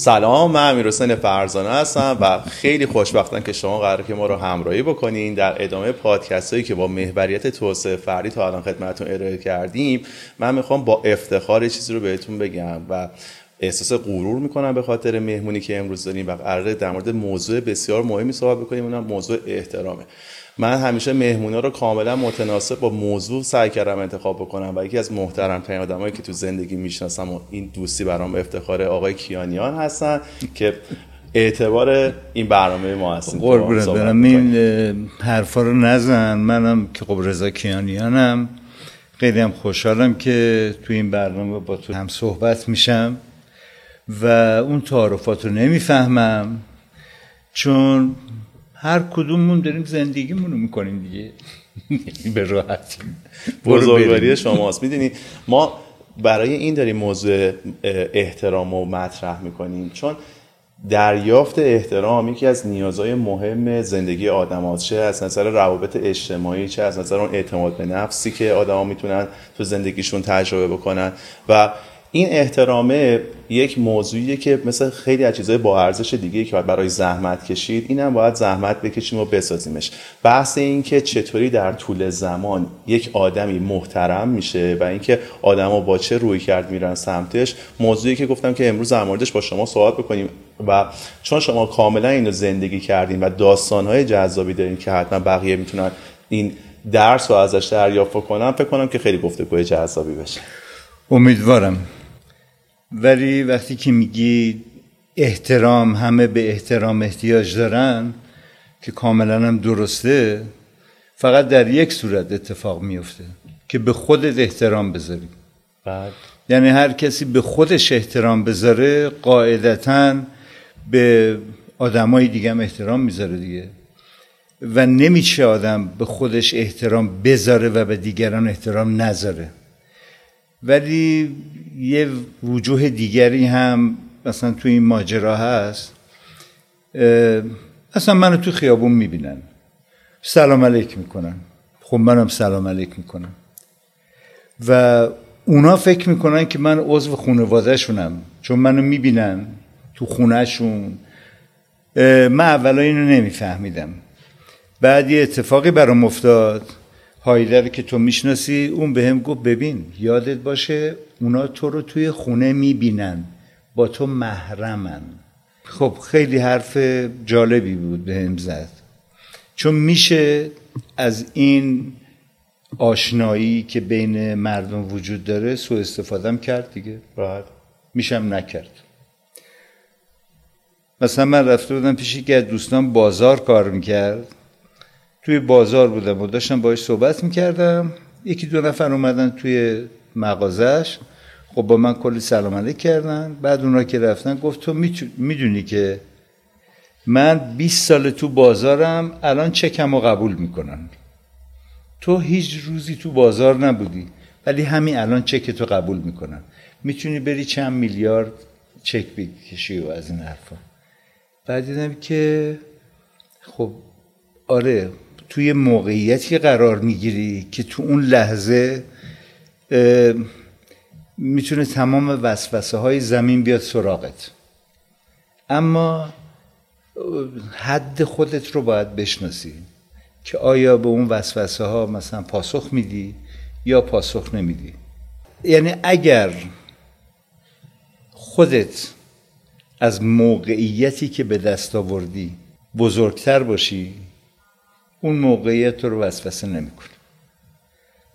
سلام من امیر حسین فرزانه هستم و خیلی خوشبختم که شما قرار که ما رو همراهی بکنین در ادامه پادکست هایی که با محوریت توسعه فردی تا الان خدمتتون ارائه کردیم. من می‌خوام با افتخار چیزی رو بهتون بگم و احساس غرور می‌کنم به خاطر مهمونی که امروز داریم و قراره در مورد موضوع بسیار مهمی صحبت بکنیم. اونم موضوع احترامه. من همیشه مهمونا رو کاملا متناسب با موضوع سعی کردم انتخاب بکنم و یکی از محترم ترین آدمایی که تو زندگی می‌شناسم و این دوستی برام افتخاره آقای کیانیان هستن که اعتبار این برنامه ما هستن. قربونت برم. این حرفا رو نزن. منم که خب رضا کیانیانم. خیلی هم خوشحالم که تو این برنامه با تو هم صحبت میشم و اون تعارفات رو نمی‌فهمم. چون هر کدوممون داریم زندگیمون رو می‌کنیم دیگه به راحتی بزرگواری شماست می‌دونی ما برای این داریم موضوع احترام و مطرح می‌کنیم. چون دریافت احترام یکی از نیازهای مهم زندگی آدم چه از نظر روابط اجتماعی چه از نظر اون اعتماد به نفسی که آدما می‌تونن تو زندگیشون تجربه بکنن. و این احترامه یک موضوعیه که مثل خیلی از چیزهای با ارزش دیگه که برای زحمت کشید اینم باید زحمت بکشیم و بسازیمش. بحث این که چطوری در طول زمان یک آدمی محترم میشه و اینکه آدما با چه روی کرد میرن سمتش موضوعی که گفتم که امروز در موردش با شما صحبت بکنیم و چون شما کاملا اینو زندگی کردین و داستانهای جذابی دارین که حتما بقیه می‌تونن این درس رو ازش دریافت کنم فکر کنم که خیلی گفتگوی جذابی بشه. امیدوارم. ولی وقتی که میگی احترام همه به احترام احتیاج دارن که کاملا هم درسته فقط در یک صورت اتفاق میفته که به خودت احترام بذاری. بعد؟ یعنی هر کسی به خودش احترام بذاره قاعدتا به آدمای دیگه هم احترام می‌ذاره دیگه. و نمیشه آدم به خودش احترام بذاره و به دیگران احترام نذاره. ولی یه وجوه دیگری هم مثلا تو این ماجرا هست. اصلا منو تو خیابون می‌بینن. سلام علیک می‌کنن. خب منم سلام علیک می‌کنم. و اونا فکر می‌کنن که من عضو خانوادهشونم چون منو می‌بینن تو خونهشون. من اولا اینو نمیفهمیدم. بعد یه اتفاقی برام افتاد. هایدر که تو می‌شناسی اون به هم گفت ببین یادت باشه اونا تو رو توی خونه می‌بینن. با تو محرمن. خب خیلی حرف جالبی بود به هم زد. چون میشه از این آشنایی که بین مردم وجود داره سو استفادهم کرد دیگه. راحت. میشم نکرد. مثلا من رفته بودم پیش یکی از دوستان بازار کار می‌کرد. توی بازار بودم و داشتم باش صحبت می‌کردم. یکی دو نفر اومدن توی مغازش. خب با من کلی سلام علیک کردن. بعد اونا که رفتن گفت تو می‌دونی که من 20 سال تو بازارم الان چکم رو قبول می‌کنن. تو هیچ روزی تو بازار نبودی ولی همین الان چک تو قبول می‌کنن. می‌تونی بری چند میلیارد چک بکشی و از این حرفا. بعد دیدم که خب آره توی موقعیتی قرار می‌گیری که تو اون لحظه می‌تونه تمام وسوسه های زمین بیاد سراغت. اما حد خودت رو باید بشناسی که آیا به اون وسوسه ها مثلا پاسخ میدی یا پاسخ نمیدی. یعنی اگر خودت از موقعیتی که به دست آوردی بزرگتر باشی اون موقعیت رو وسوسه نمی‌کنه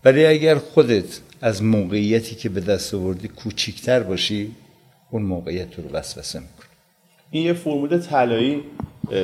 ولی اگر خودت از موقعیتی که به دست آوردی کوچیکتر باشی اون موقعیت رو وسوسه می‌کنه این یه فرمول طلایی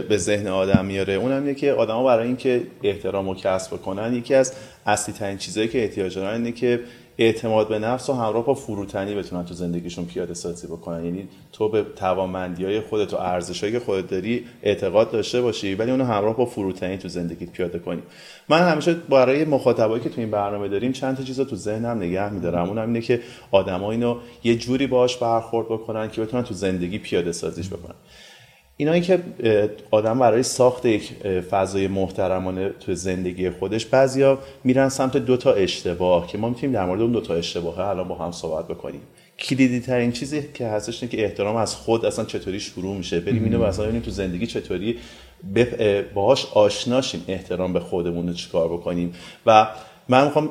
به ذهن آدم میاره. اونم اینه که آدما برای اینکه احترام و کسب کنن یکی از اصلی ترین چیزایی که احتیاج دارن اینه که اعتماد به نفس و همراه با فروتنی بتونن تو زندگیشون پیاده سازی بکنن. یعنی تو به توانمندی های خودت و ارزش که خودت داری اعتقاد داشته باشی ولی اونو همراه با فروتنی تو زندگیت پیاده کنی. من همیشه برای مخاطبایی که تو این برنامه داریم چند تا چیز تو ذهنم نگه میدارم. اونم اینه که آدما اینو یه جوری باش برخورد بکنن که بتونن تو زندگی پیاده سازیش بکنن. اینایی که آدم برای ساخت یک فضای محترمانه تو زندگی خودش بعضیا میرن سمت دو تا اشتباه که ما می‌تونیم در مورد اون دو تا اشتباه الان با هم صحبت بکنیم. کلیدی ترین چیزی که هستش اینه که احترام از خود اصلا چطوری شروع میشه. بریم اینو مثلا ببینیم تو زندگی چطوری باهاش آشناشیم احترام به خودمون رو چیکار بکنیم. و من می‌خوام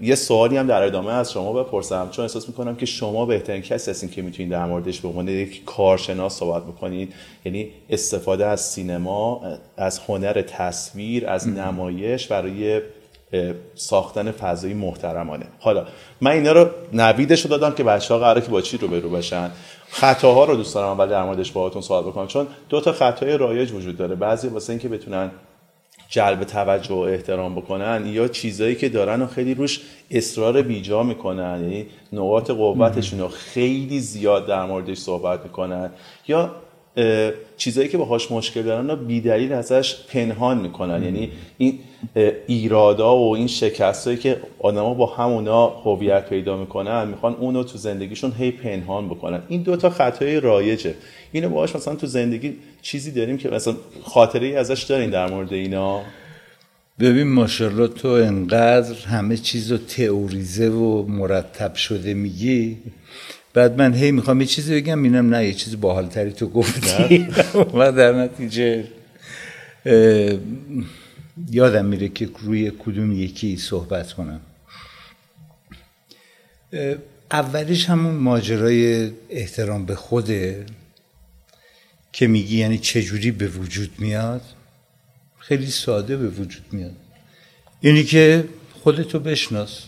یه سوالی هم در ادامه از شما بپرسم چون احساس می‌کنم که شما بهترین کسی هستین که می‌تونید در موردش به عنوان یک کارشناس صحبت بکنید. یعنی استفاده از سینما از هنر تصویر از نمایش برای ساختن فضایی محترمانه. حالا من اینا رو نویدش رو دادم که بچه ها قراره که با چی رو برو باشن خطاها رو دوست دارم ولی در موردش باهاتون صحبت بکنم چون دو تا خطای رایج وجود داره. بعضی واسه اینکه بتونن جلب توجه و احترام بکنن یا چیزایی که دارن و خیلی روش اصرار بیجا می‌کنن یعنی نقاط قوتشون رو خیلی زیاد در موردش صحبت می‌کنن یا چیزایی که باهاش مشکل دارن رو بیدلیل ازش پنهان می‌کنن. یعنی این ایرادا و این شکستایی که آدما با همونا هویت پیدا می‌کنن می‌خوان اونو تو زندگیشون هی پنهان بکنن. این دوتا خطای رایجه. اینو باهاش مثلا تو زندگی چیزی داریم که مثلا خاطره ای ازش دارین در مورد اینا؟ ببین ماشاءالله تو انقدر همه چیز رو تئوریزه و مرتب شده میگی. بعد من هی می‌خوام یه چیزی بگم اینم نه یه چیزی باحالتری تو گفتی. و در نتیجه یادم میره که روی کدوم یکی صحبت کنم. اولش همون ماجرای احترام به خوده که میگی یعنی چجوری به وجود میاد؟ خیلی ساده به وجود میاد. یعنی که خودتو بشناس.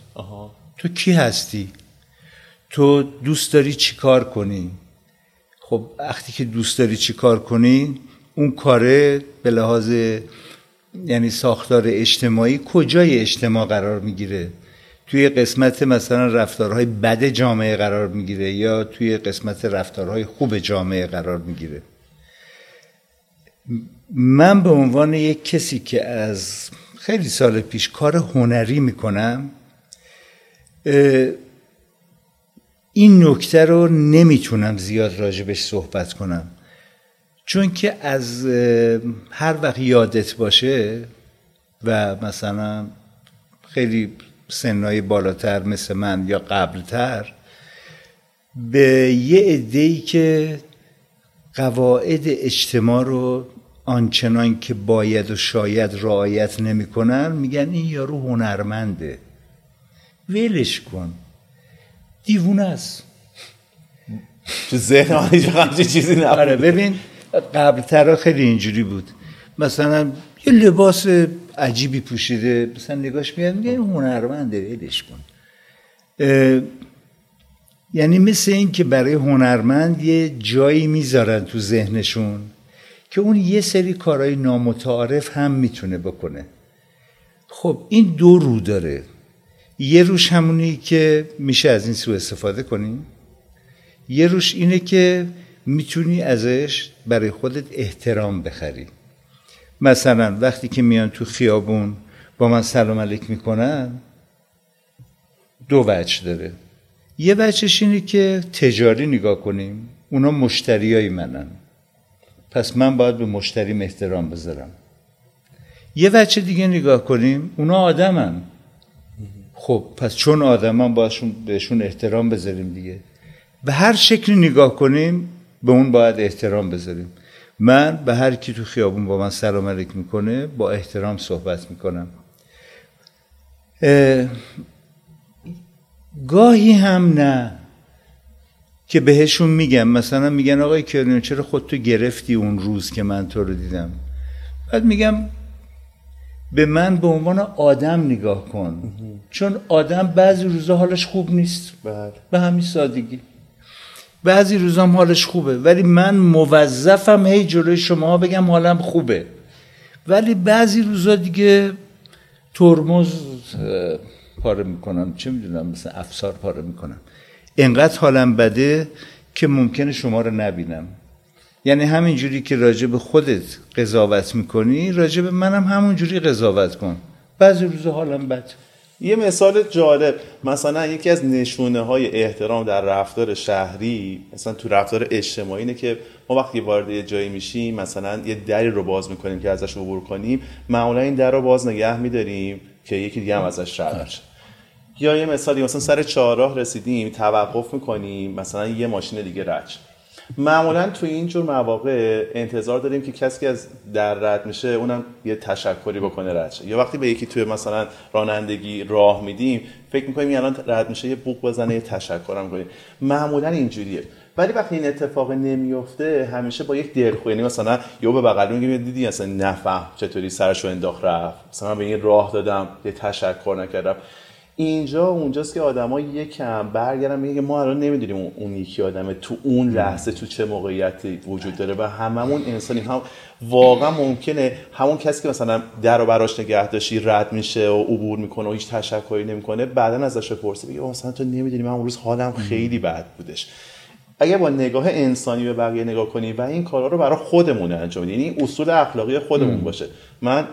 تو کی هستی؟ تو دوست داری چی کار کنی؟ خب وقتی که دوست داری چی کار کنی اون کاره به لحاظ یعنی ساختار اجتماعی کجای اجتماع قرار می‌گیره؟ توی قسمت مثلا رفتارهای بد جامعه قرار می‌گیره یا توی قسمت رفتارهای خوب جامعه قرار می‌گیره؟ من به عنوان یک کسی که از خیلی سال پیش کار هنری می‌کنم این نکته رو نمی‌تونم زیاد راجبش صحبت کنم. چون که از هر وقت یادت باشه و مثلا خیلی سنهای بالاتر مثل من یا قبلتر به یه عده‌ای که قواعد اجتماع رو آنچنان که باید و شاید رعایت نمی‌کنن میگن این یارو هنرمنده. ولش کن. دیوونه است. تو ذهن من چیزی نبود. آره ببین قبل ترا خیلی اینجوری بود. مثلا یه لباس عجیبی پوشیده مثلا نگاش میاد میگه هنرمنده ولش کن. یعنی مثل این که برای هنرمند یه جایی می‌ذارن تو ذهنشون که اون یه سری کارهای نامتعارف هم می‌تونه بکنه. خب این دو رو داره. یه روش همونی که میشه از این سو استفاده کنیم یه روش اینه که می‌تونی ازش برای خودت احترام بخری. مثلا وقتی که میان تو خیابون با من سلام علیک می‌کنن دو وجه داره. یه وجهش اینه که تجاری نگاه کنیم. اونا مشتریای منن. پس من باید به مشتریم احترام بذارم. یه وجه دیگه نگاه کنیم. اونا آدمن. خب پس چون آدمن باشون بهشون احترام بذاریم دیگه. به هر شکلی نگاه کنیم به اون باید احترام بذاریم. من به هر کی تو خیابون با من سلام علیک می‌کنه با احترام صحبت می‌کنم. گاهی هم نه که بهشون میگم. مثلا میگن آقای کریون چرا خودتو گرفتی اون روز که من تو رو دیدم؟ بعد میگم به من به عنوان آدم نگاه کن. چون آدم بعضی روزا حالش خوب نیست. بله. به همین سادگی. بعضی روزا حالش خوبه. ولی من موظفم هی جلوی شما بگم حالم خوبه. ولی بعضی روزا دیگه ترمز پاره می‌کنم. چه می‌دونم؟ مثلا افسار پاره می‌کنم. انقدر حالم بده که ممکنه شما رو نبینم. یعنی همینجوری که راجع به خودت قضاوت می‌کنی راجع به منم همونجوری قضاوت کن. بعضی روزا حالم بد. یه مثال جالب مثلا یکی از نشونه های احترام در رفتار شهری مثلا تو رفتار اجتماعی اینه که ما وقتی وارد یه جایی میشیم مثلا یه دری رو باز می‌کنیم که ازش عبور کنیم معمولا این در رو باز نگه میداریم که یکی دیگه هم ازش رد یا یه مثالی مثلا سر چهارراه رسیدیم توقف می‌کنیم مثلا یه ماشین دیگه رد معمولا تو این جور مواقع انتظار داریم که کسی که از در رد میشه اونم یه تشکری بکنه رد شه. یا وقتی به یکی توی مثلا رانندگی راه میدیم فکر می‌کنیم الان رد میشه یه بوق بزنه یه تشکرم کنیم. معمولا اینجوریه. ولی وقتی این اتفاق نمیفته همیشه با یک دلخوری یعنی مثلا یهو به بغل میگیم دیدی اصلا نفهم چطوری سرشو انداخت رفت. مثلا به این راه دادم یه تشکر نکردم. اینجا اونجاست که آدما یکم برگردن میگه ما الان نمی‌دونیم اون یکی آدمه تو اون لحظه تو چه موقعیتی وجود داره و هممون انسانی هم واقعا ممکنه همون کسی که مثلا در و براش نگه داشتی رد میشه و عبور می‌کنه و هیچ تشکری نمی‌کنه بعدا ازش بپرسه بگه مثلا تو نمی‌دونی من اون روز حالم خیلی بد بودش. اگر با نگاه انسانی به بقیه نگاه کنی و این کارا رو برای خودمون انجام بدی یعنی اصول اخلاقی خودمون باشه. من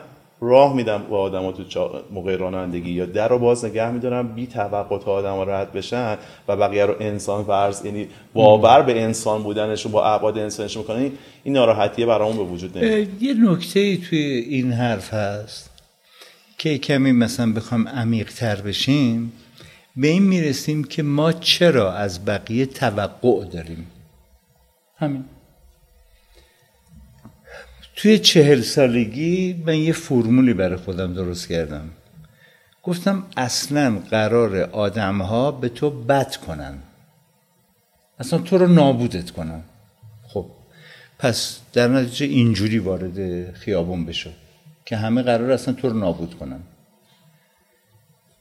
راه میدم با آدما تو موقع رانندگی یا در رو باز نگه میدارم. بی توقع تا آدما رد بشن و بقیه رو انسان فرض یعنی باور به انسان بودنشون با ابعاد انسانشون می‌کنن این ناراحتی برامون به وجود نمیاد. یه نکته توی این حرف هست که کمی مثلا بخوام عمیق تر بشیم. به این می‌رسیم که ما چرا از بقیه توقع داریم؟ همین. توی چهل سالگی من یه فرمولی برای خودم درست کردم. گفتم اصلا قرار آدم ها به تو بد کنن. اصلا تو رو نابودت کنن. خب پس در نتیجه اینجوری وارد خیابون بشو که همه قرار اصلا تو رو نابود کنن.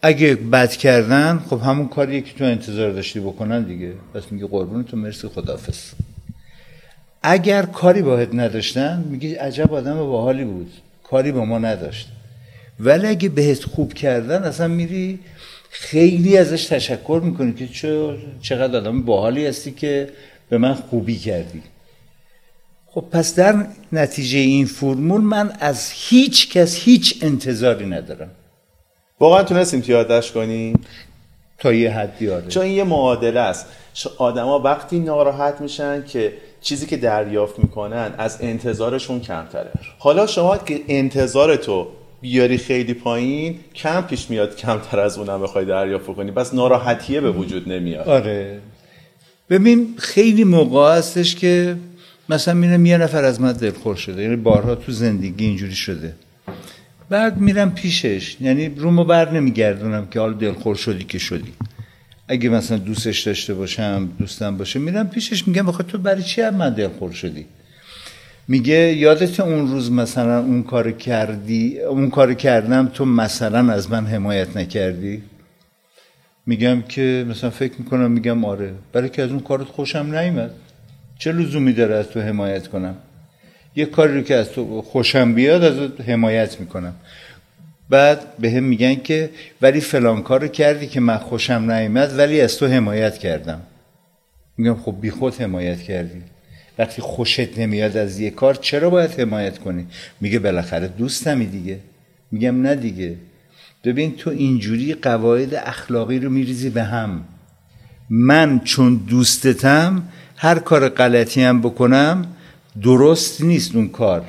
اگه بد کردن خب همون کاریه که تو انتظار داشتی بکنن دیگه. پس میگه قربون تو مرسی خدافز اگر کاری باید نداشتن میگه عجب آدم باحالی بود. کاری با ما نداشت. ولی اگه بهت خوب کردن اصلا میری خیلی ازش تشکر می‌کنی که چقدر آدم باحالی هستی که به من خوبی کردی. خب پس در نتیجه این فرمول من از هیچ کس هیچ انتظاری ندارم. واقعا تونستیم تیادش کنیم؟ تا یه حدی آره. چون این یه معادله است. آدما وقتی ناراحت میشن که چیزی که دریافت می‌کنن از انتظارشون کمتره. حالا شما که انتظار تو بیاری خیلی پایین کم پیش میاد کمتر از اونم بخوای دریافت کنی. بس ناراحتیه به وجود نمیاد. آره. ببین خیلی موقع هستش که مثلا میرم یه نفر از من دلخور شده. یعنی بارها تو زندگی اینجوری شده. بعد میرم پیشش. یعنی رومو بر نمیگردونم که حال دلخور شدی که شدی. اگه مثلا دوستش داشته باشم دوستم باشه میرم پیشش میگم بخاطر تو برای چی من دلخور شدی؟ میگه یادت اون روز مثلا اون کار کردی اون کار کردم تو مثلا از من حمایت نکردی؟ میگم که مثلا فکر می‌کنم میگم آره برای که از اون کارت خوشم نیمد چه لزومی داره از تو حمایت کنم؟ یه کاری رو که از تو خوشم بیاد از حمایت می‌کنم. بعد به هم میگن که ولی فلان کار کردی که من خوشم نیامد ولی از تو حمایت کردم. میگم خب بی خود حمایت کردی. وقتی خوشت نمیاد از یه کار چرا باید حمایت کنی؟ میگه بالاخره دوستمی دیگه. میگم نه دیگه. ببین تو اینجوری قواعد اخلاقی رو میریزی به هم. من چون دوستتم هر کار غلطی هم بکنم درست نیست اون کار.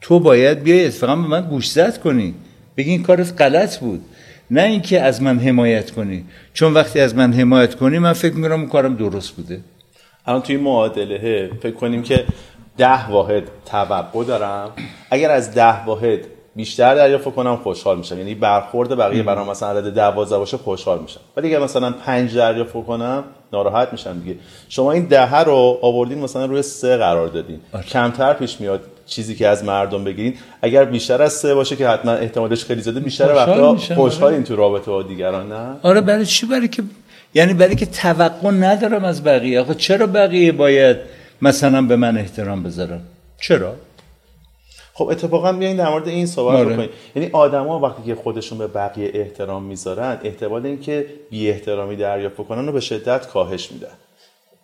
تو باید بیای اتفاقا به من گوشزد کنی. بگی این کارت غلط بود. نه اینکه از من حمایت کنی. چون وقتی از من حمایت کنی من فکر می‌کنم اون کارم درست بوده. الان توی معادله فکر کنیم که ده واحد توقع دارم. اگر از ده واحد بیشتر دریافت کنم خوشحال میشم. یعنی برخورد بقیه برام مثلا عدد 12 باشه خوشحال میشم. ولی اگر مثلا 5 دریافت کنم ناراحت میشم دیگه. شما این ده رو آوردین مثلا روی سه قرار دادین. آره. کمتر پیش میاد. چیزی که از مردم بگیرین. اگر بیشتر از سه باشه که حتما احتمالش خیلی زیاده بیشتر وقتا خوشحال این تو رابطه با دیگران نه؟ آره برای چی؟ برای که یعنی برای که توقع ندارم از بقیه. آخه چرا بقیه باید مثلا به من احترام بذارن؟ چرا؟ خب اتفاقا بیاین در مورد این صحبت آره. بکنیم. یعنی آدما وقتی که خودشون به بقیه احترام می‌ذارن احتمال اینکه بی احترامی دریافت کنن رو به شدت کاهش میدن.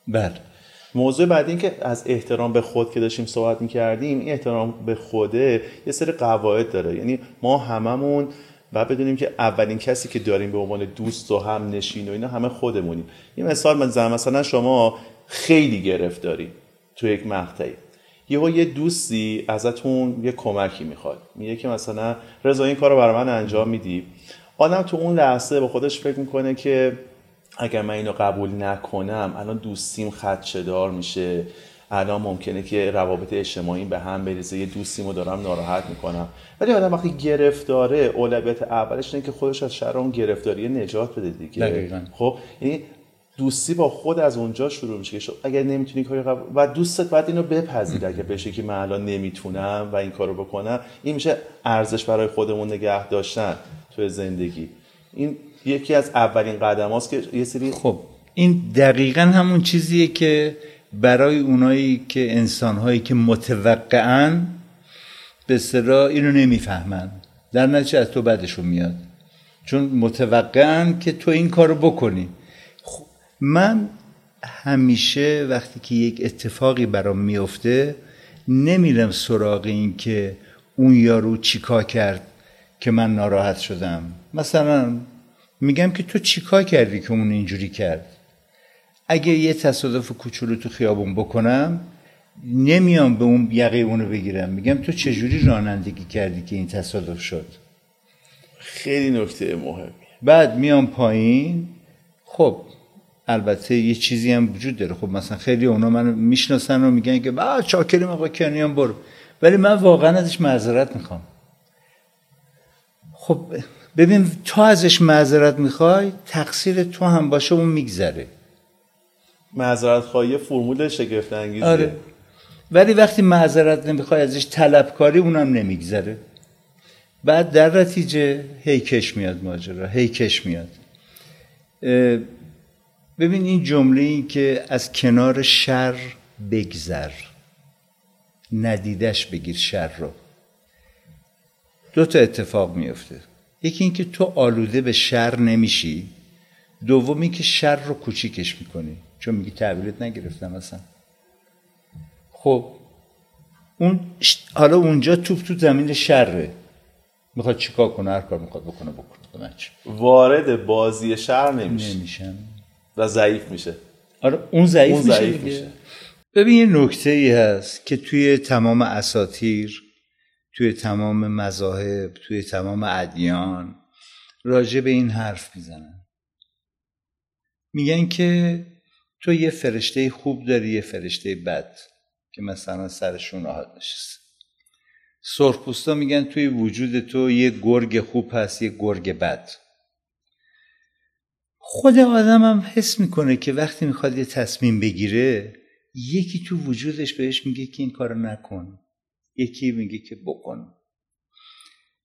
بله. موضوع بعدی این که از احترام به خود که داشتیم صحبت می‌کردیم این احترام به خوده یه سری قواعد داره. یعنی ما هممون و بدونیم که اولین کسی که داریم به عنوان دوست و هم نشین و اینا همه خودمونیم. یه مثال من مثلا شما خیلی گرفتاری تو یک مقطعی. یهو یه دوستی ازتون یه کمکی می‌خواد. میگه که مثلا رضا این کار رو برای من انجام میدی. آدم تو اون لحظه به خودش فکر می‌کنه که اگر من اینو قبول نکنم الان دوستیم خدشدار میشه. الان ممکنه که روابط اجتماعی به هم بریزه. یه دوستیمو دارم ناراحت می‌کنم. ولی آدم وقتی گرفتاره اولویت اولش اینه که خودش از شر اون گرفتاری نجات بده دیگه. خب؟ یعنی دوستی با خود از اونجا شروع میشه که اگر نمی‌تونی کاری قبول و دوستت باید اینو بپذیر اگه بشه که من الان نمی‌تونم و این کارو بکنم این میشه ارزش برای خودمون نگه داشتن تو زندگی. این یکی از اولین قدم هاست که یه سری خب این دقیقا همون چیزیه که برای اونایی که انسانهایی که متوقعا به سرا اینو نمی‌فهمن. در نتیجه از تو بدشون میاد. چون متوقعا که تو این کارو بکنی. خب من همیشه وقتی که یک اتفاقی برام میفته نمیرم سراغ این که اون یارو چیکار کرد که من ناراحت شدم. مثلا میگم که تو چیکار کردی که اون اینجوری کرد؟ اگه یه تصادف کوچولو تو خیابون بکنم نمیام به اون یقه اونو بگیرم. میگم تو چجوری رانندگی کردی که این تصادف شد؟ خیلی نکته مهمی بعد میام پایین. خب البته یه چیزی هم وجود داره. خب مثلا خیلی اونا منو می‌شناسن و میگن که با چاکریم آقا کنیان برو. ولی من واقعا ازش معذرت می‌خوام. خب ببین تو ازش معذرت می‌خوای تقصیر تو هم باشه اون میگذره. معذرت خواهی فرمول شگفت انگیزه آره. ولی وقتی معذرت نمی‌خوای ازش طلبکاری اونم نمیگذره. بعد در نتیجه هی کش میاد ماجرا هی کش میاد. ببین این جمله این که از کنار شر بگذر ندیدش بگیر شر رو. دو تا اتفاق میفته. یکی اینکه تو آلوده به شر نمیشی دومی که شر رو کوچیکش می‌کنی چون میگی تحویلت نگرفتم اصلا. خب اون حالا اونجا توپ تو زمین شره. می‌خواد چیکار کنه؟ هر کار می‌خواد بکنه بکنه وارد بازی شر نمیشه. نمیشن و ضعیف میشه. آره اون ضعیف, اون میشه, ضعیف میشه. ببین یه نکته ای هست که توی تمام اساتیر توی تمام مذاهب توی تمام ادیان راجع به این حرف می‌زنن. میگن که تو یه فرشته خوب داری یه فرشته بد که مثلا سرشون راحت نشسته. سرخپوستا میگن توی وجود تو یه گرگ خوب هست یه گرگ بد. خود آدم هم حس می‌کنه که وقتی می‌خواد یه تصمیم بگیره یکی تو وجودش بهش میگه که این کارو نکن. یکی میگه که بکن.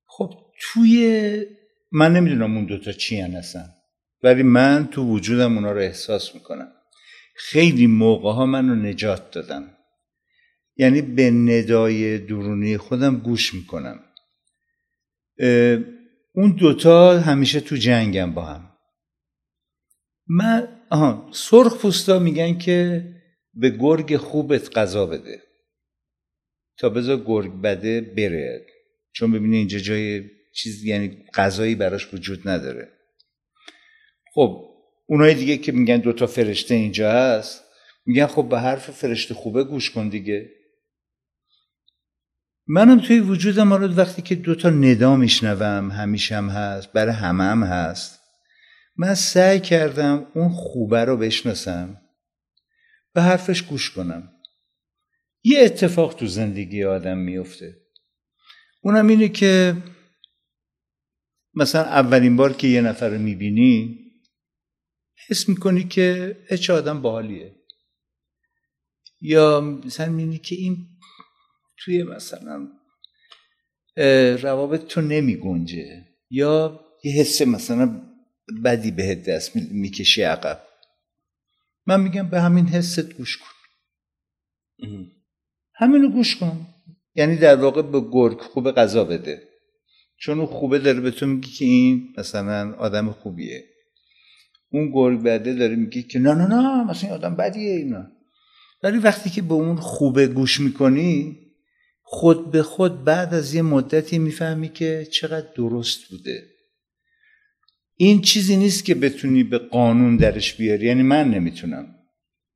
خب توی من نمی‌دونم اون دوتا چی هستن ولی من تو وجودم اونا رو احساس می‌کنم. خیلی موقع ها من رو نجات دادن. یعنی به ندای درونی خودم گوش می‌کنم. اون دوتا همیشه تو جنگم با هم. من آها سرخ پوستا میگن که به گرگ خوبت غذا بده. تا بذار گرگ بده بره. چون ببینه اینجا جای چیز یعنی غذایی براش وجود نداره. خب اونای دیگه که میگن دوتا فرشته اینجا هست میگن خب به حرف فرشته خوبه گوش کن دیگه. منم توی وجودم حالا وقتی که دوتا ندا میشنوم همیشه هم هست برای همه هم هست. من سعی کردم اون خوبه رو بشناسم به حرفش گوش کنم. یه اتفاق تو زندگی آدم میفته. اونم اینه که مثلا اولین بار که یه نفر رو می‌بینی حس می‌کنی که چه آدم باحالیه. یا مثلا می‌بینی که این توی مثلا روابط تو نمی گنجه یا یه حس مثلا بدی بهت دست می‌کشی عقب. من میگم به همین حست گوش کن. همینو گوش کن. یعنی در واقع به گرگ خوب غذا بده. چون اون خوبه داره به تو میگه که این مثلا آدم خوبیه. اون گرگ بده داره میگه که نه نه نه مثلا این آدم بدیه اینا. ولی وقتی که به اون خوبه گوش می‌کنی خود به خود بعد از یه مدتی می‌فهمی که چقدر درست بوده. این چیزی نیست که بتونی به قانون درش بیاری. یعنی من نمی‌تونم.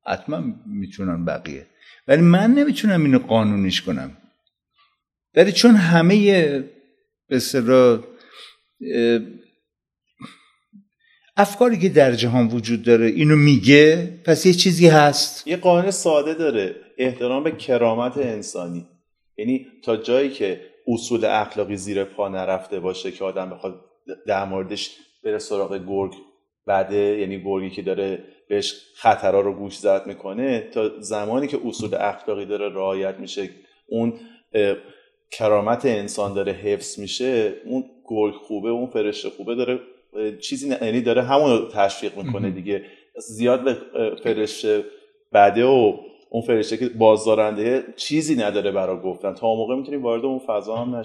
حتما می‌تونم بقیه. ولی من نمی‌تونم اینو قانونیش کنم. ولی چون همه به افکاری که در جهان وجود داره اینو میگه پس یه چیزی هست. یه قانون ساده داره احترام به کرامت انسانی. یعنی تا جایی که اصول اخلاقی زیر پا نرفته باشه که آدم بخواد در موردش بره سراغ گرگ بده یعنی گرگی که داره بهش خطرها رو گوش زد می‌کنه تا زمانی که اصول اخلاقی داره رعایت میشه اون کرامت انسان داره حفظ میشه اون گرگ خوبه اون فرشته خوبه داره چیزی یعنی داره همون رو تشویق می‌کنه دیگه. زیاد به فرشته بده و اون فرشته که بازدارنده چیزی نداره برای گفتن. تا موقع می‌تونی وارد اون فضا هم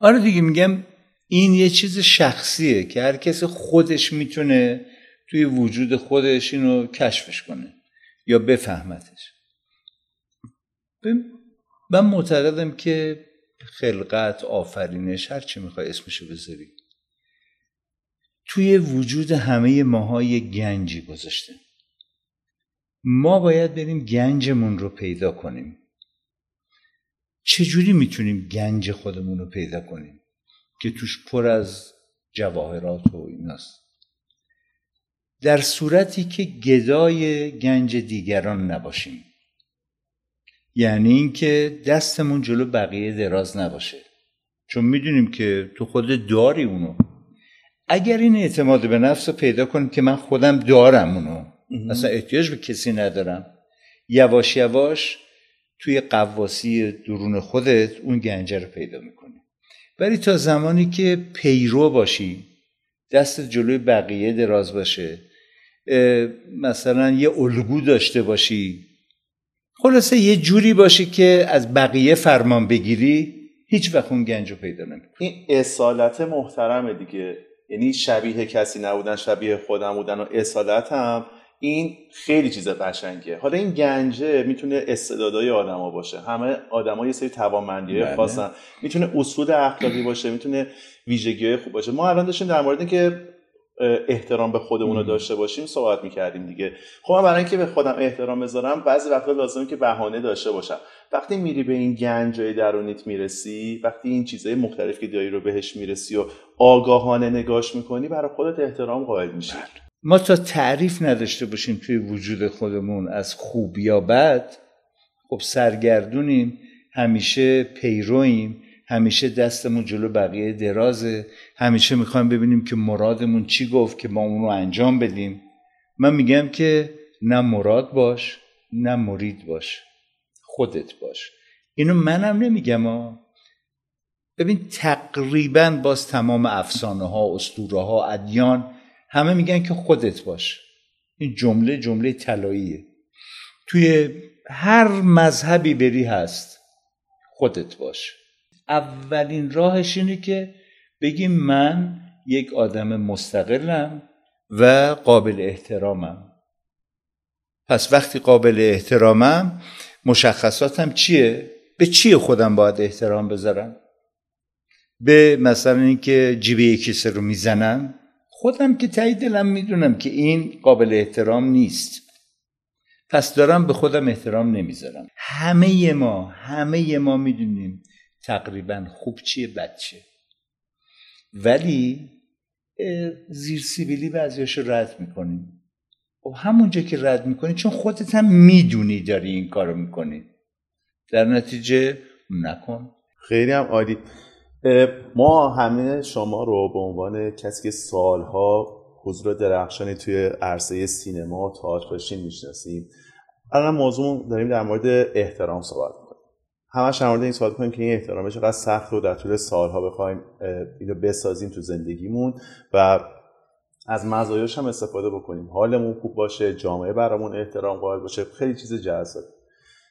آره دیگه میگم این یه چیز شخصیه که هر کسی خودش می‌تونه توی وجود خودش اینو کشفش کنه یا بفهمتش. من معتقدم که خلقت آفرینش هر چی می‌خوای اسمشو بذاری توی وجود همه ماها یه گنجی گذاشته. ما باید بریم گنجمون رو پیدا کنیم. چجوری می‌تونیم گنج خودمون رو پیدا کنیم که توش پر از جواهرات و ایناست؟ در صورتی که گدای گنج دیگران نباشیم. یعنی اینکه دستمون جلو بقیه دراز نباشه. چون می‌دونیم که تو خود داری اونو. اگر این اعتماد به نفس رو پیدا کنیم که من خودم دارم اونو مثلا احتیاج به کسی ندارم یواش یواش توی قواسی درون خودت اون گنجه رو پیدا می‌کنی. ولی تا زمانی که پیرو باشی دست جلوی بقیه دراز باشه. مثلا یه الگو داشته باشی. خلاصه یه جوری باشی که از بقیه فرمان بگیری هیچ وقت اون گنج رو پیدا نمی‌کنی. این اصالت محترمه دیگه. یعنی شبیه کسی نبودن شبیه خودم بودن و اصالت هم این خیلی چیز قشنگیه. حالا این گنجه می‌تونه استعدادهای آدما باشه. همه آدما یه سری توانمندی بله. خاصن می‌تونه اصول اخلاقی باشه می‌تونه ویژگی خوب باشه. ما الان داشتیم در مورد که احترام به خودمون رو داشته باشیم صحبت می‌کردیم دیگه. خب من برای اینکه به خودم احترام بذارم بعضی وقتا لازمه که بهانه داشته باشم. وقتی میری به این گنجای درونیت می‌رسی وقتی این چیزهای مختلف که داری رو بهش می‌رسی و آگاهانه نگاش می‌کنی برای خودت احترام قائل میشی. بله. ما تا تعریف نداشته باشیم توی وجود خودمون از خوب یا بد خب سرگردونیم همیشه پیرویم همیشه دستمون جلو بقیه درازه همیشه می‌خوایم ببینیم که مرادمون چی گفت که ما اونو انجام بدیم. من میگم که نه مراد باش نه مرید باش خودت باش. اینو منم نمیگم ها ببین تقریبا باز تمام افسانه ها اسطوره ها ادیان همه میگن که خودت باش. این جمله جمله طلاییه. توی هر مذهبی بری هست خودت باش. اولین راهش اینه که بگیم من یک آدم مستقلم و قابل احترامم. پس وقتی قابل احترامم مشخصاتم چیه؟ به چی خودم باید احترام بذارم؟ به مثلا اینکه جیبه کسی رو می‌زنم خودم که تایی دلم می‌دونم که این قابل احترام نیست. پس دارم به خودم احترام نمی‌ذارم. همه ما همه ما می‌دونیم تقریبا خوب چیه بد چیه. ولی زیر سیبیلی بعضیاشو رد می‌کنیم. و خب همونجا که رد می‌کنی چون خودت هم می‌دونی داری این کارو می‌کنی. در نتیجه نکن. خیلی هم عالی. ما همه شما رو به عنوان کسی که سالها حضور درخشانی توی عرصه سینما و تئاتر می‌شناسیم. الان موضوع داریم در مورد احترام صحبت می‌کنیم. همش در مورد این صحبت کنیم که این احترام چقدر سخت رو در طول سالها بخوایم اینو بسازیم تو زندگیمون و از مزایاش هم استفاده بکنیم. حالمون خوب باشه جامعه برامون احترام قائل باشه خیلی چیز جذاب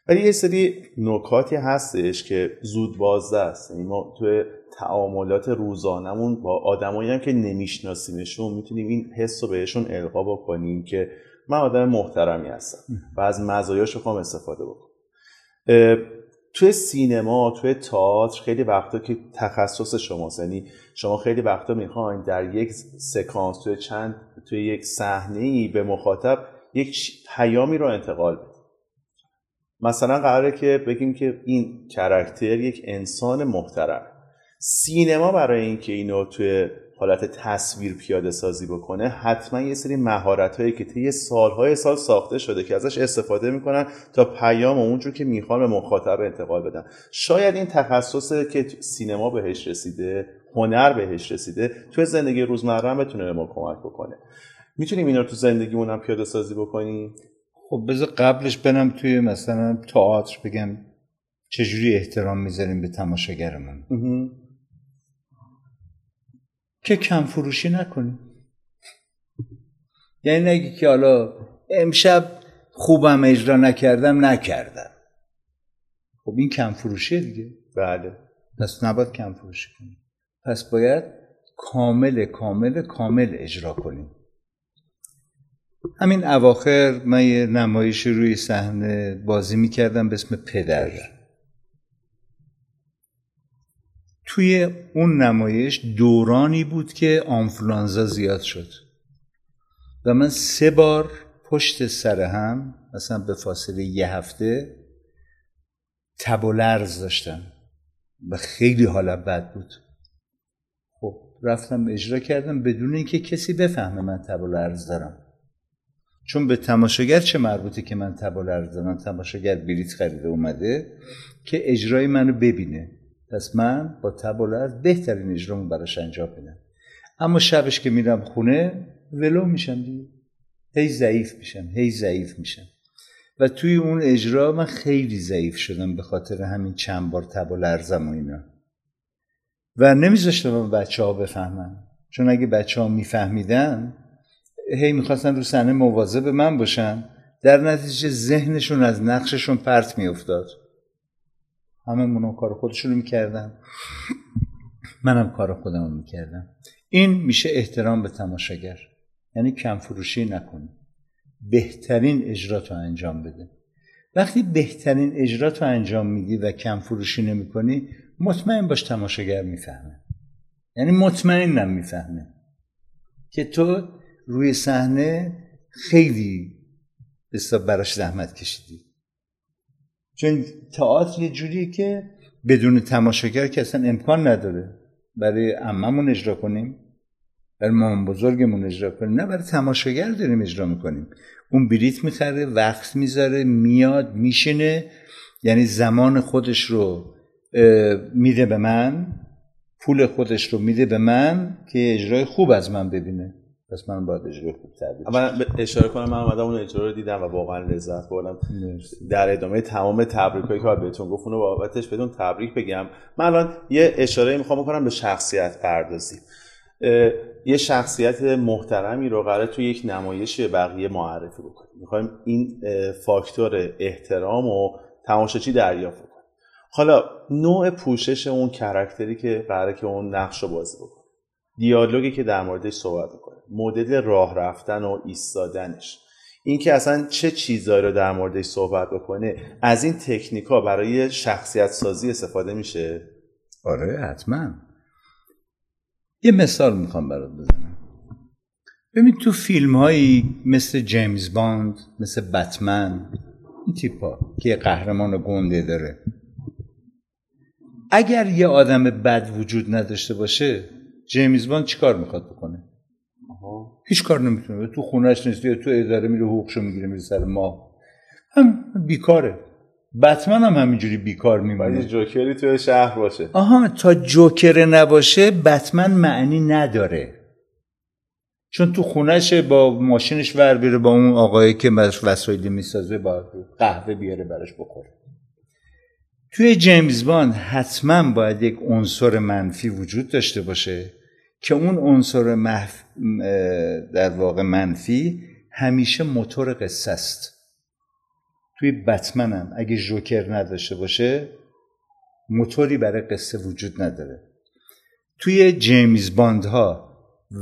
ولی یه سری نکاتی هستش که زود بازده است. یعنی ما توی تعاملات روزانمون با آدمایی هم که نمیشناسیمشون می‌تونیم این حس رو بهشون القا بکنیم که من آدم محترمی هستم و از مزایاش رو استفاده بکنم. توی سینما توی تئاتر خیلی وقتا که تخصص شماست یعنی شما خیلی وقتا می‌خواین در یک سکانس توی چند توی یک صحنه ای به مخاطب یک پیامی رو انتقال بدید مثلا قراره که بگیم که این کرکتر یک انسان محترم. سینما برای اینکه اینو توی حالت تصویر پیاده سازی بکنه حتما یه سری مهارت هایی که طی سالهای سال ساخته شده که ازش استفاده می‌کنن تا پیام اونجور که می‌خوان به مخاطب انتقال بدن. شاید این تخصص که سینما بهش رسیده هنر بهش رسیده تو زندگی روزمره هم بتونه به ما کمک بکنه. می‌تونیم اینا رو تو زندگیمون هم پیاده سازی بکنیم؟ خب بذار قبلش برم توی مثلا تئاتر بگم چجوری احترام می‌ذاریم به تماشاگرمون. که کم فروشی نکنیم یعنی نگی که حالا امشب خوبم اجرا نکردم نکردم. خب این کم فروشیه دیگه. بله. پس نباید کم فروشی کنیم پس باید کامل کامل کامل اجرا کنیم همین اواخر من یه نمایش روی صحنه بازی می‌کردم به اسم پدر. توی اون نمایش دورانی بود که آنفلانزا زیاد شد. و من سه بار پشت سر هم مثلا به فاصله یه هفته تب و لرز داشتم. و خیلی حالم بد بود. خب رفتم اجرا کردم بدون اینکه کسی بفهمه من تب و لرز دارم. چون به تماشاگر چه مربوطه که من تب و لرز دارم؟ تماشاگر بلیت خریده اومده که اجرای منو ببینه. پس من با تب و لرز بهترین اجرامو براش انجام بدم اما شبش که میرم خونه ولو میشم دیگه. هی ضعیف میشم هی ضعیف میشم. و توی اون اجرا من خیلی ضعیف شدم به خاطر همین چند بار تب و لرزم و اینا. و نمیذاشتم بچه ها بفهمن. چون اگه بچه ها میفهمیدن هی می‌خواستن رو صحنه مواظب من باشن. در نتیجه ذهنشون از نقششون پرت میافتاد. همه منو کار خودشونو می‌کردن. منم کار خودم رو می‌کردم. این میشه احترام به تماشاگر. یعنی کم فروشی نکنی بهترین اجرات رو انجام بده. وقتی بهترین اجرات رو انجام میدی و کم فروشی نمی‌کنی مطمئن باش تماشاگر می‌فهمه. یعنی مطمئنم می‌فهمه که تو روی صحنه خیلی براش زحمت کشیدی. چون تئاتر یه جوریه که بدون تماشاگر که اصلا امکان نداره. برای عممون اجرا کنیم برای مام بزرگمون اجرا کنیم. نه برای تماشاگر داریم اجرا می‌کنیم. اون بلیت می‌خره وقت می‌ذاره میاد میشینه. یعنی زمان خودش رو میده به من پول خودش رو میده به من که اجرای خوب از من ببینه. پس من باید اجرای خوب تبدیل من اشاره کنم من اومدم اون اجرا رو دیدم و واقعا لذت بردم. در ادامه تمام تبریک هایی که بهتون گفت اونو بابتش بدون تبریک بگم. من الان یه اشاره می‌خوام بکنم به شخصیت پردازی. یه شخصیت محترمی رو قرار توی یک نمایش به بقیه معرفی بکنیم. می‌خوایم این فاکتور احترام و تماشاچی دریافت کنیم حالا نوع پوشش اون کرکتری که قراره که اون نقش رو بازی بکنه. دیالوگی که در موردش صحبت می‌کنه. مدل راه رفتن و ایستادنش. اینکه اصلا چه چیزایی رو در موردش صحبت بکنه از این تکنیکا برای شخصیت سازی استفاده میشه؟ آره حتما. یه مثال می‌خوام برات بزنم. ببین تو فیلم هایی مثل جیمز باند مثل بتمن این تیپا که یه قهرمان گنده داره. اگر یه آدم بد وجود نداشته باشه جیمز باند چیکار می‌خواد بکنه؟ هیچ کار نمی‌تونه. تو خونش نیست یا تو اداره میره حقوقشو می‌گیره میره سر ما. هم بیکاره. بتمن هم همینجوری بیکار میمونه. جوکری توی شهر باشه. آها تا جوکر نباشه بتمن معنی نداره. چون تو خونش با ماشینش ور بره با اون آقایی که وسایلی می‌سازه با قهوه بیاره براش بخوره. توی جیمز باند حتما باید یک عنصر منفی وجود داشته باشه که اون عنصر محف... در واقع منفی همیشه موتور قصه است. توی بتمنم اگه جوکر نداشته باشه موتوری برای قصه وجود نداره. توی جیمز باند ها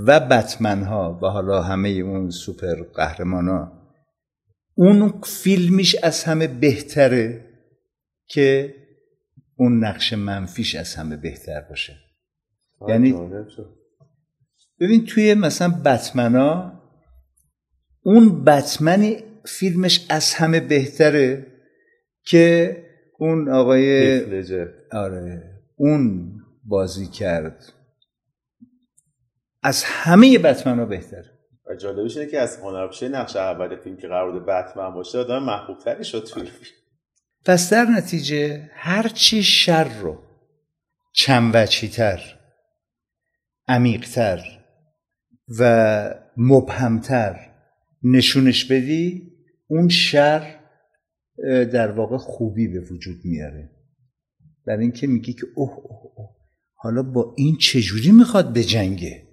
و بتمن ها و حالا همه اون سوپر قهرمان ها اون فیلمیش از همه بهتره که اون نقش منفیش از همه بهتر باشه. یعنی ببین توی مثلا بتمنا اون بتمنی فیلمش از همه بهتره که اون آقای آره اون بازی کرد. از همه بتمن ها بهتره و جالبش اینه که از هنرپیشه نقش اول فیلم که قرار بود بتمن باشه آدم محبوب تری شد توی فیلم. پس در نتیجه هرچی شر رو چندوچیتر عمیقتر و مبهمتر نشونش بدی اون شر در واقع خوبی به وجود میاره. برای اینکه میگی که اوه اوه اوه حالا با این چجوری می‌خواد به جنگه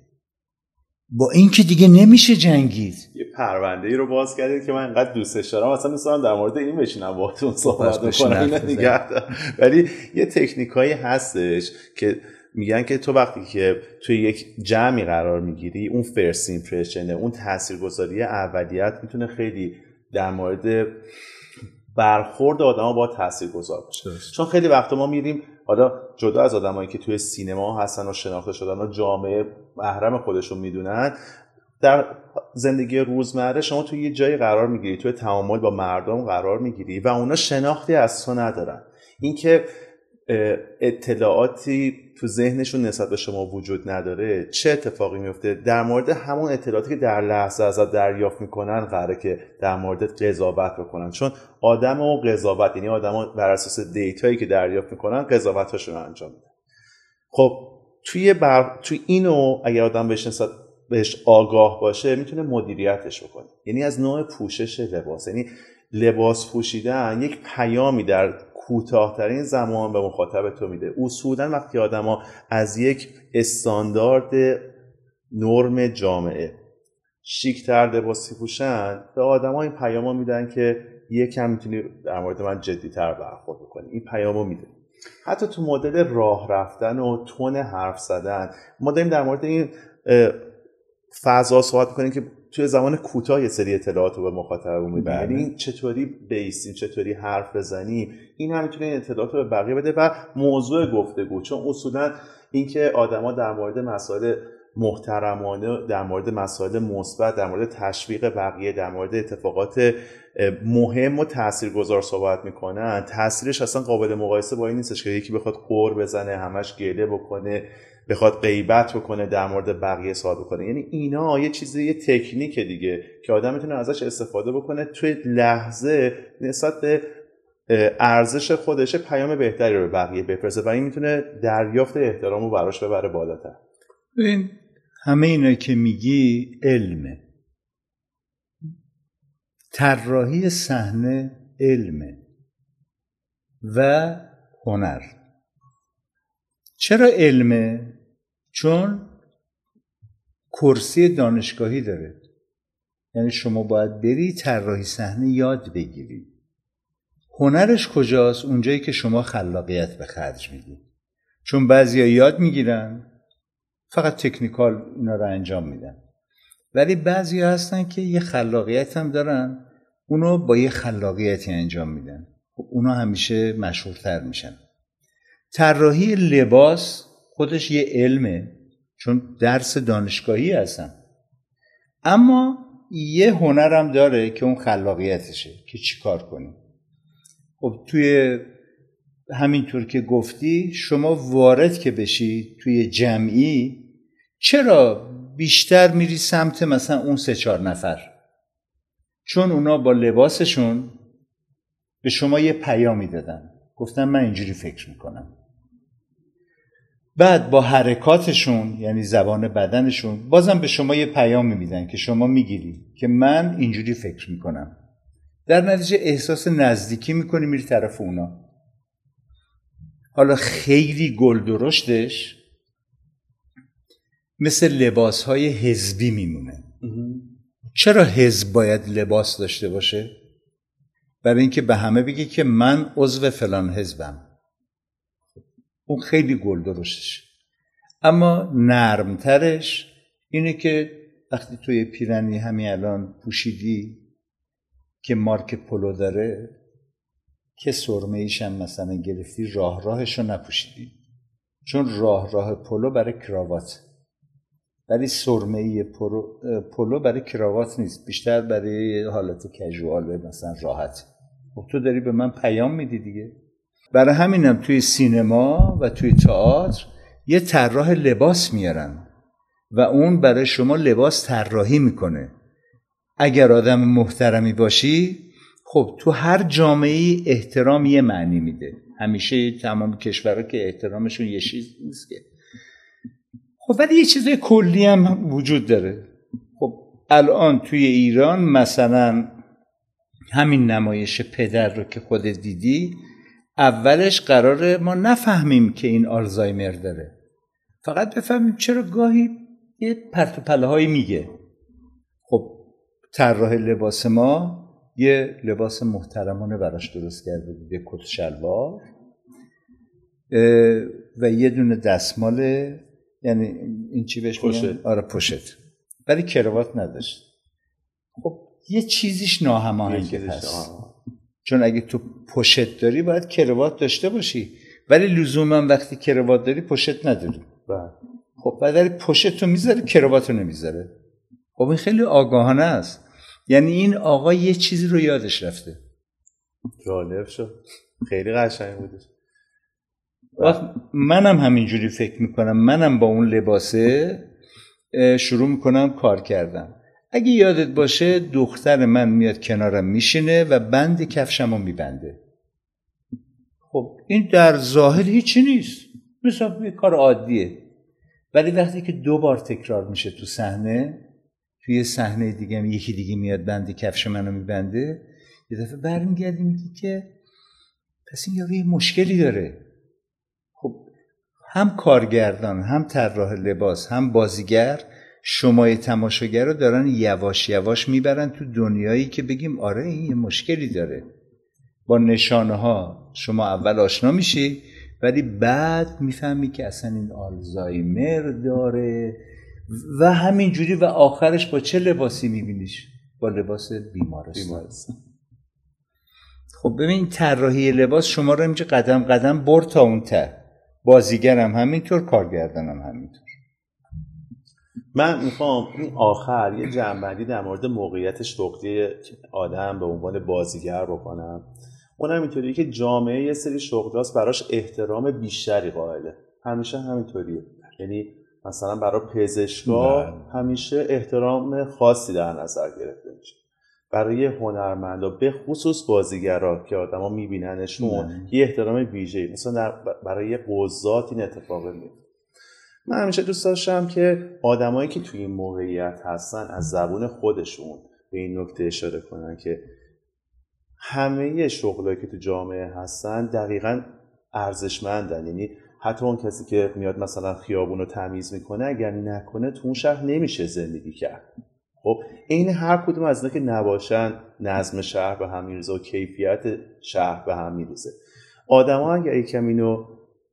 با این که دیگه نمیشه جنگید. یه پرونده ای رو باز کردید که من انقدر دوستش دارم. اصلا میسونم در مورد این بشینم باهاتون صحبت کنم ولی یه تکنیکایی هستش که میگن که تو وقتی که توی یک جمعی قرار می‌گیری اون فرست ایمپرشنه اون تاثیرگذاری اولیت می‌تونه خیلی در مورد برخورد آدما با تاثیر گذار باشه چون خیلی وقتا ما میریم حالا جدا از آدمایی که توی سینما هستن و شناخته شدن و جامعه محرم خودشون می‌دونن. در زندگی روزمره شما توی یه جایی قرار می‌گیری توی تعامل با مردم قرار می‌گیری و اونا شناختی از تو ندارن. اینکه اطلاعاتی تو ذهنشون نسبت به شما وجود نداره چه اتفاقی میفته در مورد همون اطلاعاتی که در لحظه ازت دریافت می‌کنن قراره که در مورد قضاوت بکنن. چون آدم و قضاوت یعنی آدم بر اساس دیتایی که دریافت می‌کنن قضاوتاشون رو انجام میدن. خب توی بر... توی اینو اگر آدم بهش نسبت بهش آگاه باشه می‌تونه مدیریتش بکنه. یعنی از نوع پوشش لباس. یعنی لباس پوشیدن یک پیامی در کوتاهترین زمان به مخاطب تو میده. اصولا وقتی آدما از یک استاندارد نرم جامعه شیکتر لباسی پوشن به آدما این پیامو میدن که یکم می‌تونی در مورد من جدیتر برخورد بکنی. این پیامو میده. حتی تو مدل راه رفتن و تون حرف زدن ما داریم در مورد این فضا صحبت می‌کنیم که توی زمان کوتاه یه سری اطلاعات رو به مخاطبمون میدیم بله. یعنی چطوری بیسیم چطوری حرف بزنیم این هم می‌تونه این اطلاعات رو به بقیه بده و موضوع گفتگو چون اصولا اینکه آدما در مورد مسائل محترمانه در مورد مسائل مثبت در مورد تشویق بقیه در مورد اتفاقات مهم و تاثیرگذار صحبت می‌کنن. تاثیرش اصلا قابل مقایسه با این نیستش که یکی بخواد قور بزنه همش گله بکنه بخواد غیبت بکنه در مورد بقیه صحبت بکنه. یعنی اینا یه چیزی یه تکنیک دیگه که آدم می‌تونه ازش استفاده بکنه توی لحظه نسبت به ارزش خودش پیام بهتری رو به بقیه بفرسته و این می‌تونه دریافت احترام رو براش ببره بالاتر. این همه اینا که میگی علمه. طراحی صحنه علمه و هنر. چرا علمه؟ چون کرسی دانشگاهی داره. یعنی شما باید بری طراحی صحنه یاد بگیری. هنرش کجاست؟ اونجایی که شما خلاقیت به خرج میدی. چون بعضیا یاد می‌گیرن فقط تکنیکال اینا رو انجام میدن. ولی بعضی هستن که یه خلاقیت هم دارن اونو با یه خلاقیتی انجام میدن. خب اونا همیشه مشهورتر میشن. طراحی لباس خودش یه علمه چون درس دانشگاهی هستم اما یه هنرم داره که اون خلاقیتشه که چیکار کنیم. خب توی همینطور که گفتی شما وارد که بشی توی جمعی چرا بیشتر میری سمت مثلا اون سه چهار نفر؟ چون اونا با لباسشون به شما یه پیامی دادن. گفتن من اینجوری فکر می‌کنم. بعد با حرکاتشون یعنی زبان بدنشون بازم به شما یه پیامی میدن که شما می‌گیری که من اینجوری فکر می‌کنم. در نتیجه احساس نزدیکی می‌کنی میری طرف اونا. حالا خیلی گل درشتش مثل لباس های حزبی میمونه. چرا حزب باید لباس داشته باشه؟ برای اینکه به همه بگی که من عضو فلان حزبم. اون خیلی گل درشتش. اما نرمترش اینه که وقتی توی پیرنی همین الان پوشیدی که مارک پلو داره که سرمه ایشم مثلا گرفتی راه راهش رو نپوشیدی. چون راه راه پلو برای کراوات. ولی سرمه ای پلو برای کراوات نیست. بیشتر برای حالت کژوال مثلا راحت. خب تو داری به من پیام میدی دیگه. برای همینم توی سینما و توی تئاتر یه طراح لباس میارن. و اون برای شما لباس طراحی می‌کنه. اگر آدم محترمی باشی خب تو هر جامعه احترام یه معنی میده. همیشه تمام کشورها که احترامشون یه چیز نیست که. خب ولی یه چیز کلی هم وجود داره. خب الان توی ایران مثلا همین نمایش پدر رو که خود دیدی اولش قراره ما نفهمیم که این آلزایمر داره. فقط بفهمیم چرا گاهی یه پرت و پله هایی میگه. خب طراح لباس ما یه لباس محترمانه براش درست کرده بود یه کت شلوار و یه دونه دستمال یعنی این چی بهش پشت. آره پشت ولی کروات نداشت. خب یه چیزیش ناهماهنگ هست. چون اگه تو پشت داری باید کروات داشته باشی. ولی لزوما وقتی کروات داری پشت نداری. بله. خب بعد داری پشت رو می‌ذاره کروات رو نمی‌ذاره. خب این خیلی آگاهانه است. یعنی این آقا یه چیزی رو یادش رفته. جالب شد. خیلی قشنگ بودش. وقت منم همینجوری فکر می‌کنم. منم با اون لباسه شروع می‌کنم کار کردم اگه یادت باشه دختر من میاد کنارم میشینه و بند کفشم رو میبنده. خب این در ظاهر هیچی نیست. مثل یه کار عادیه. ولی وقتی که دو بار تکرار میشه تو صحنه توی صحنه دیگه هم یکی دیگه میاد بند کفش منو میبنده. یه دفعه برمیگردی میگی که پس این یه مشکلی داره. خب هم کارگردان هم طراح لباس هم بازیگر شمای تماشاگر رو دارن یواش یواش می‌برن تو دنیایی که بگیم آره این یه مشکلی داره. با نشانه ها شما اول آشنا میشی ولی بعد می‌فهمی که اصلا این آلزایمر داره. و همینجوری و آخرش با چه لباسی میبینیش؟ با لباس بیمارستان, بیمارستان. خب ببین طراحی لباس شما رو اینجا قدم قدم برد تا اون ته. بازیگرم همینطور کارگردانم همینطور. من می‌خوام این آخر یه جنبندی در مورد موقعیت شغلی آدم به عنوان بازیگر بکنم. اونم اینطوریه که جامعه یه سری شغلاست براش احترام بیشتری قائله. همیشه همینطوریه. یعنی مثلا برای پزشکا همیشه احترام خاصی در نظر گرفته میشه. برای هنرمندا به خصوص بازیگرا که آدما میبیننشون یه احترام ویژه‌ای. مثلا برای قضات این اتفاق میفته من همیشه دوست داشتم که آدمایی که توی این موقعیت هستن از زبون خودشون به این نکته اشاره کنن که همه شغلایی که تو جامعه هستن دقیقا ارزشمندن. یعنی حتی اون کسی که میاد مثلا خیابون رو تمیز می‌کنه اگر نکنه تو اون شهر نمیشه زندگی کرد. خب این هر کدوم از اینا که نباشن نظم شهر به هم میریزه و کیفیت شهر به هم میریزه. آدما اگر یکم اینو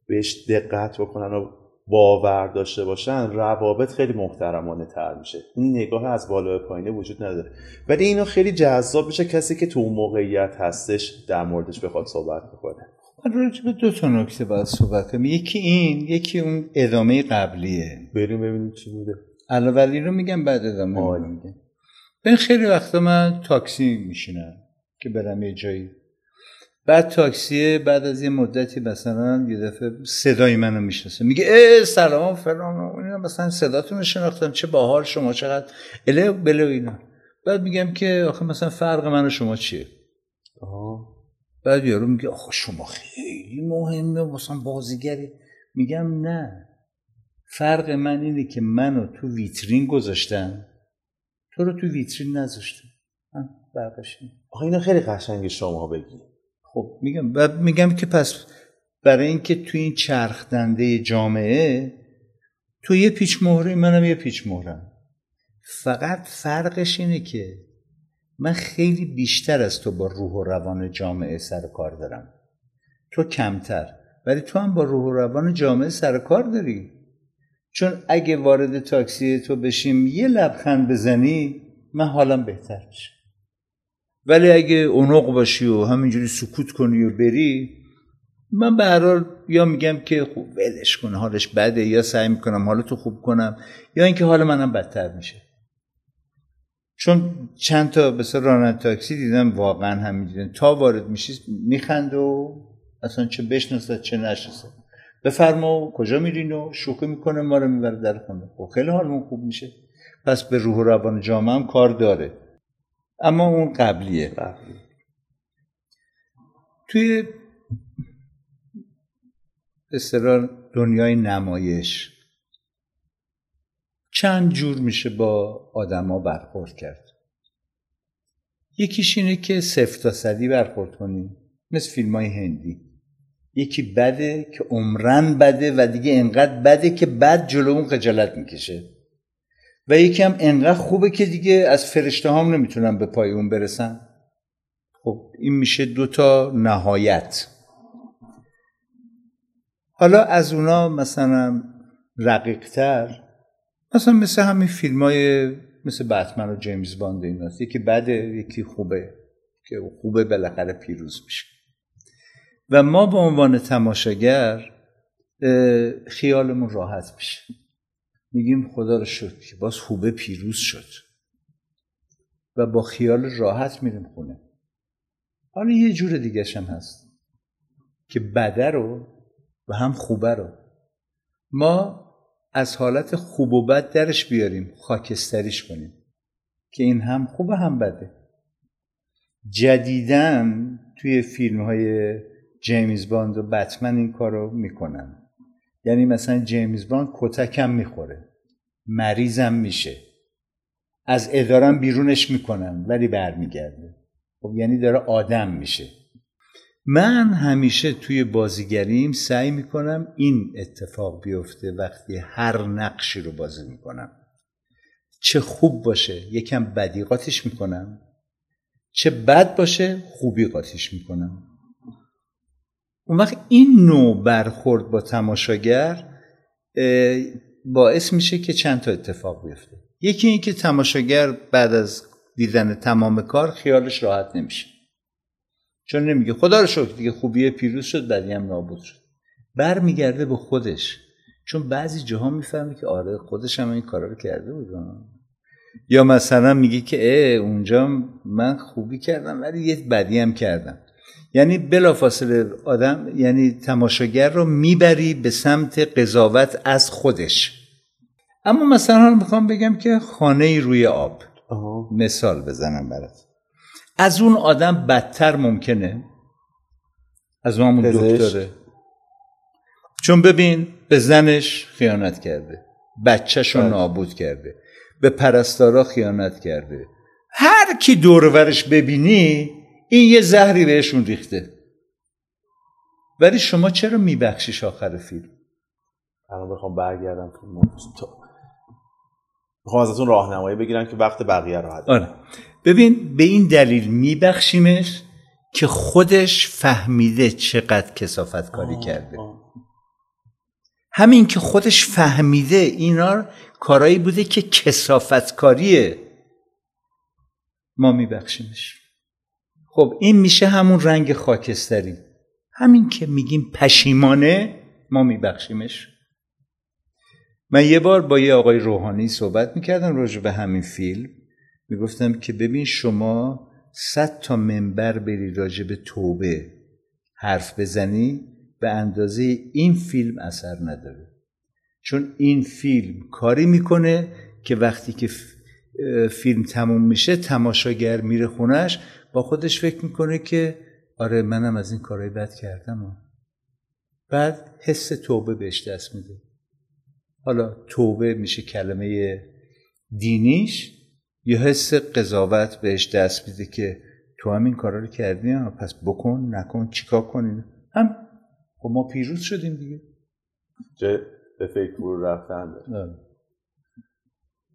بهش دقت بکنن و باور داشته باشن روابط خیلی محترمانه تر میشه. این نگاه از بالا به پایینه وجود نداره. ولی اینو خیلی جذاب میشه کسی که تو اون موقعیت هستش در موردش بخواد صحبت بکنه. راجع به دو تا نکته باید صحبت کنم. یکی این یکی اون ادامه قبلیه. بریم ببینیم چی بوده ولی رو میگم بعد ادامه میگم ببین خیلی وقتا من تاکسی میشینم که برم یه جایی. بعد تاکسی بعد از یه مدتی مثلا یه دفعه صدای منو می‌شناسه. میگه ای سلام فلان اینا. مثلا صداتون رو شناختم. چه باحال شما چقدر اله بله اینا. بعد میگم که آخه مثلا فرق من و شما چیه؟ آه. بعد یارو میگه آخه شما خیلی مهمه مثلا بازیگری. میگم نه. فرق من اینه که منو تو ویترین گذاشتن تو رو تو ویترین نذاشتن. فرقش آخه اینو خیلی قشنگ شما بگی. خب میگم بعد میگم که پس برای اینکه تو این چرخ دنده جامعه تو یه پیچ مهره منم یه پیچ مهرم. فقط فرقش اینه که من خیلی بیشتر از تو با روح و روان جامعه سر کار دارم. تو کمتر ولی تو هم با روح و روان جامعه سر کار داری. چون اگه وارد تاکسی تو بشیم یه لبخند بزنی من حالم بهتر میشه. ولی اگه اونق باشی و همینجوری سکوت کنی و بری من به هر حال یا میگم که خوب ولش کن حالش بده یا سعی می‌کنم حالتو خوب کنم یا اینکه حال منم بدتر میشه. چون چند تا بسیار راننده تاکسی دیدم واقعا هم می‌دیدن. تا وارد میشی میخند و اصلا چه بشناسد چه نشناسد بفرما کجا میرین و شوخی می‌کنه ما رو می‌بره در خونه. خب خیلی حالمون خوب میشه. پس به روح و روان جامعه هم کار داره. اما اون قبلیه. قبلی. توی اصطلاح دنیای نمایش چند جور میشه با آدما برخورد کرد؟ یکیش اینه که صفر تا صدی برخورد کنی مثل فیلم های هندی. یکی بده که عمرن بده و دیگه انقدر بده که بد جلو اون خجالت می‌کشه. و یکی هم انقدر خوبه که دیگه از فرشته هم نمی‌تونن به پای اون برسن. خب این میشه دوتا نهایت. حالا از اونا مثلا رقیقتر مثلا مثل همین فیلم های مثل بتمن و جیمز باند ایناست یکی بده یکی خوبه که خوبه بالاخره پیروز میشه. و ما به عنوان تماشاگر خیالمون راحت میشه. میگیم خدا رو شد که باز خوبه پیروز شد. و با خیال راحت میریم خونه. حالا یه جور دیگه هم هست که بده رو و هم خوبه رو. ما از حالت خوب و بد درش بیاریم خاکستریش کنیم. که این هم خوبه هم بده. جدیدن توی فیلم های جیمز باند و بتمن این کار رو می‌کنن. یعنی مثلا جیمز باند کتکم می‌خوره. مریضم میشه. از ادارم بیرونش می‌کنن ولی برمیگرده. خب یعنی داره آدم میشه. من همیشه توی بازیگریم سعی می‌کنم این اتفاق بیفته وقتی هر نقشی رو بازی می‌کنم. چه خوب باشه یکم بدی قاطیش می‌کنم. چه بد باشه خوبی قاطیش می‌کنم. اون وقت این نوع برخورد با تماشاگر باعث میشه که چند تا اتفاق بیفته. یکی این که تماشاگر بعد از دیدن تمام کار خیالش راحت نمیشه. چون نمیگه. خدا رو شکر دیگه خوبیه پیروز شد بعدی هم نابود شد. برمیگرده به خودش. چون بعضی جاها می‌فهمه که آره خودش هم این کارا رو کرده بود. یا مثلا میگه که اه اونجا من خوبی کردم ولی یه بدی هم کردم. یعنی بلافاصله آدم یعنی تماشاگر رو می‌بری به سمت قضاوت از خودش. اما مثلا می‌خوام بگم که خانه روی آب. مثال بزنم برات. از اون آدم بدتر ممکنه؟ از اون دکتره. چون ببین به زنش خیانت کرده. بچهش رو بله. نابود کرده. به پرستارا خیانت کرده. هر کی دورورش ببینی این یه زهری بهشون ریخته. ولی شما چرا میبخشیش آخر فیلم؟ الان بخوام برگردم می‌خوام ازتون راهنمایی بگیرم که وقت بقیه رو آره. ببین به این دلیل میبخشیمش که خودش فهمیده چقدر کسافت کاری کرده. همین که خودش فهمیده اینا کارایی بوده که کسافت کاریه ما میبخشیمش. خب این میشه همون رنگ خاکستری. همین که میگیم پشیمانه ما میبخشیمش. من یه بار با یه آقای روحانی صحبت می‌کردم راجع به همین فیلم. می‌گفتم که ببین شما صد تا منبر بری راجع به توبه. حرف بزنی به اندازه این فیلم اثر نداره. چون این فیلم کاری می‌کنه که وقتی که فیلم تموم میشه تماشاگر میره خونش با خودش فکر می‌کنه که آره منم از این کارهای بد کردم. بعد حس توبه بهش دست میده. حالا توبه میشه کلمه دینیش. یه حس قضاوت بهش دست میده که تو هم این کارا رو کردی پس بکن نکن چیکار کنین هم خب ما پیروز شدیم دیگه. چه به فکر برو رفتن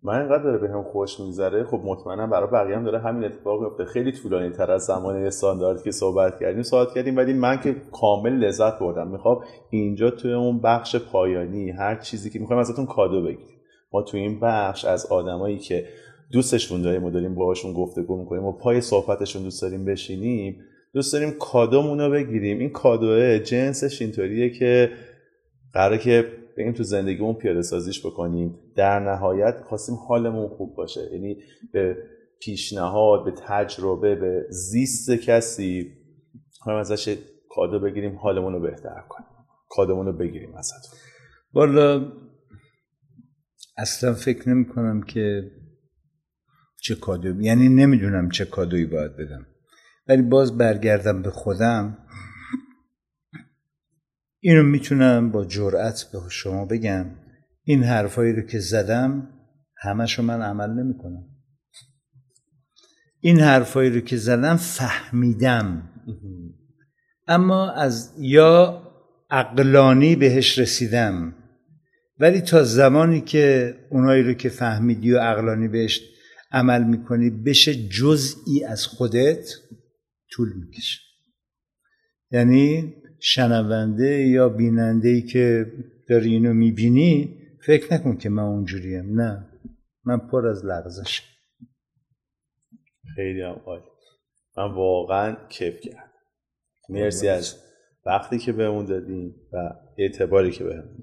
من اینقدر داره به هم خوش میگذره خب مطمئنم برای بقیه هم داره همین اتفاق میفته خیلی طولانی تر از زمان استاندارد که صحبت کردیم صحبت کردیم ولی من که کامل لذت بردم. می‌خوام اینجا توی اون بخش پایانی هر چیزی که می‌خوایم ازتون کادو بگیریم. ما توی این بخش از آدمایی که دوستشون داریم و داریم باهاشون گفتگو می‌کنیم و پای صحبتشون دوست داریم بشینیم دوست داریم کادومون بگیریم. این کادوه جنسش اینطوریه که قراره که بگیم تو زندگیمون پیاده سازیش بکنیم. در نهایت خواستیم حالمون خوب باشه. یعنی به پیشنهاد به تجربه به زیست کسی خواهیم ازش کادو بگیریم حالمون رو بهتر کنیم. کادمون رو بگیریم ازتون. والا اصلا فکر نمی کنم که چه کادو یعنی نمی‌دونم چه کادویی باید بدم. ولی باز برگردم به خودم. اینو می‌تونم با جرأت به شما بگم. این حرفایی رو که زدم همشو من عمل نمی‌کنم. این حرفایی رو که زدم فهمیدم. اما از یا عقلانی بهش رسیدم ولی تا زمانی که اونایی رو که فهمیدی و عقلانی بهش عمل می‌کنی بشه جزئی از خودت طول می‌کشه. یعنی شنونده یا بیننده ای که داری اینو می‌بینی فکر نکن که من اونجوریم. نه من پر از لغزش خیلی هم عالی. من واقعا کیف کردم. مرسی از وقتی که بهمون دادیم و اعتباری که بهمون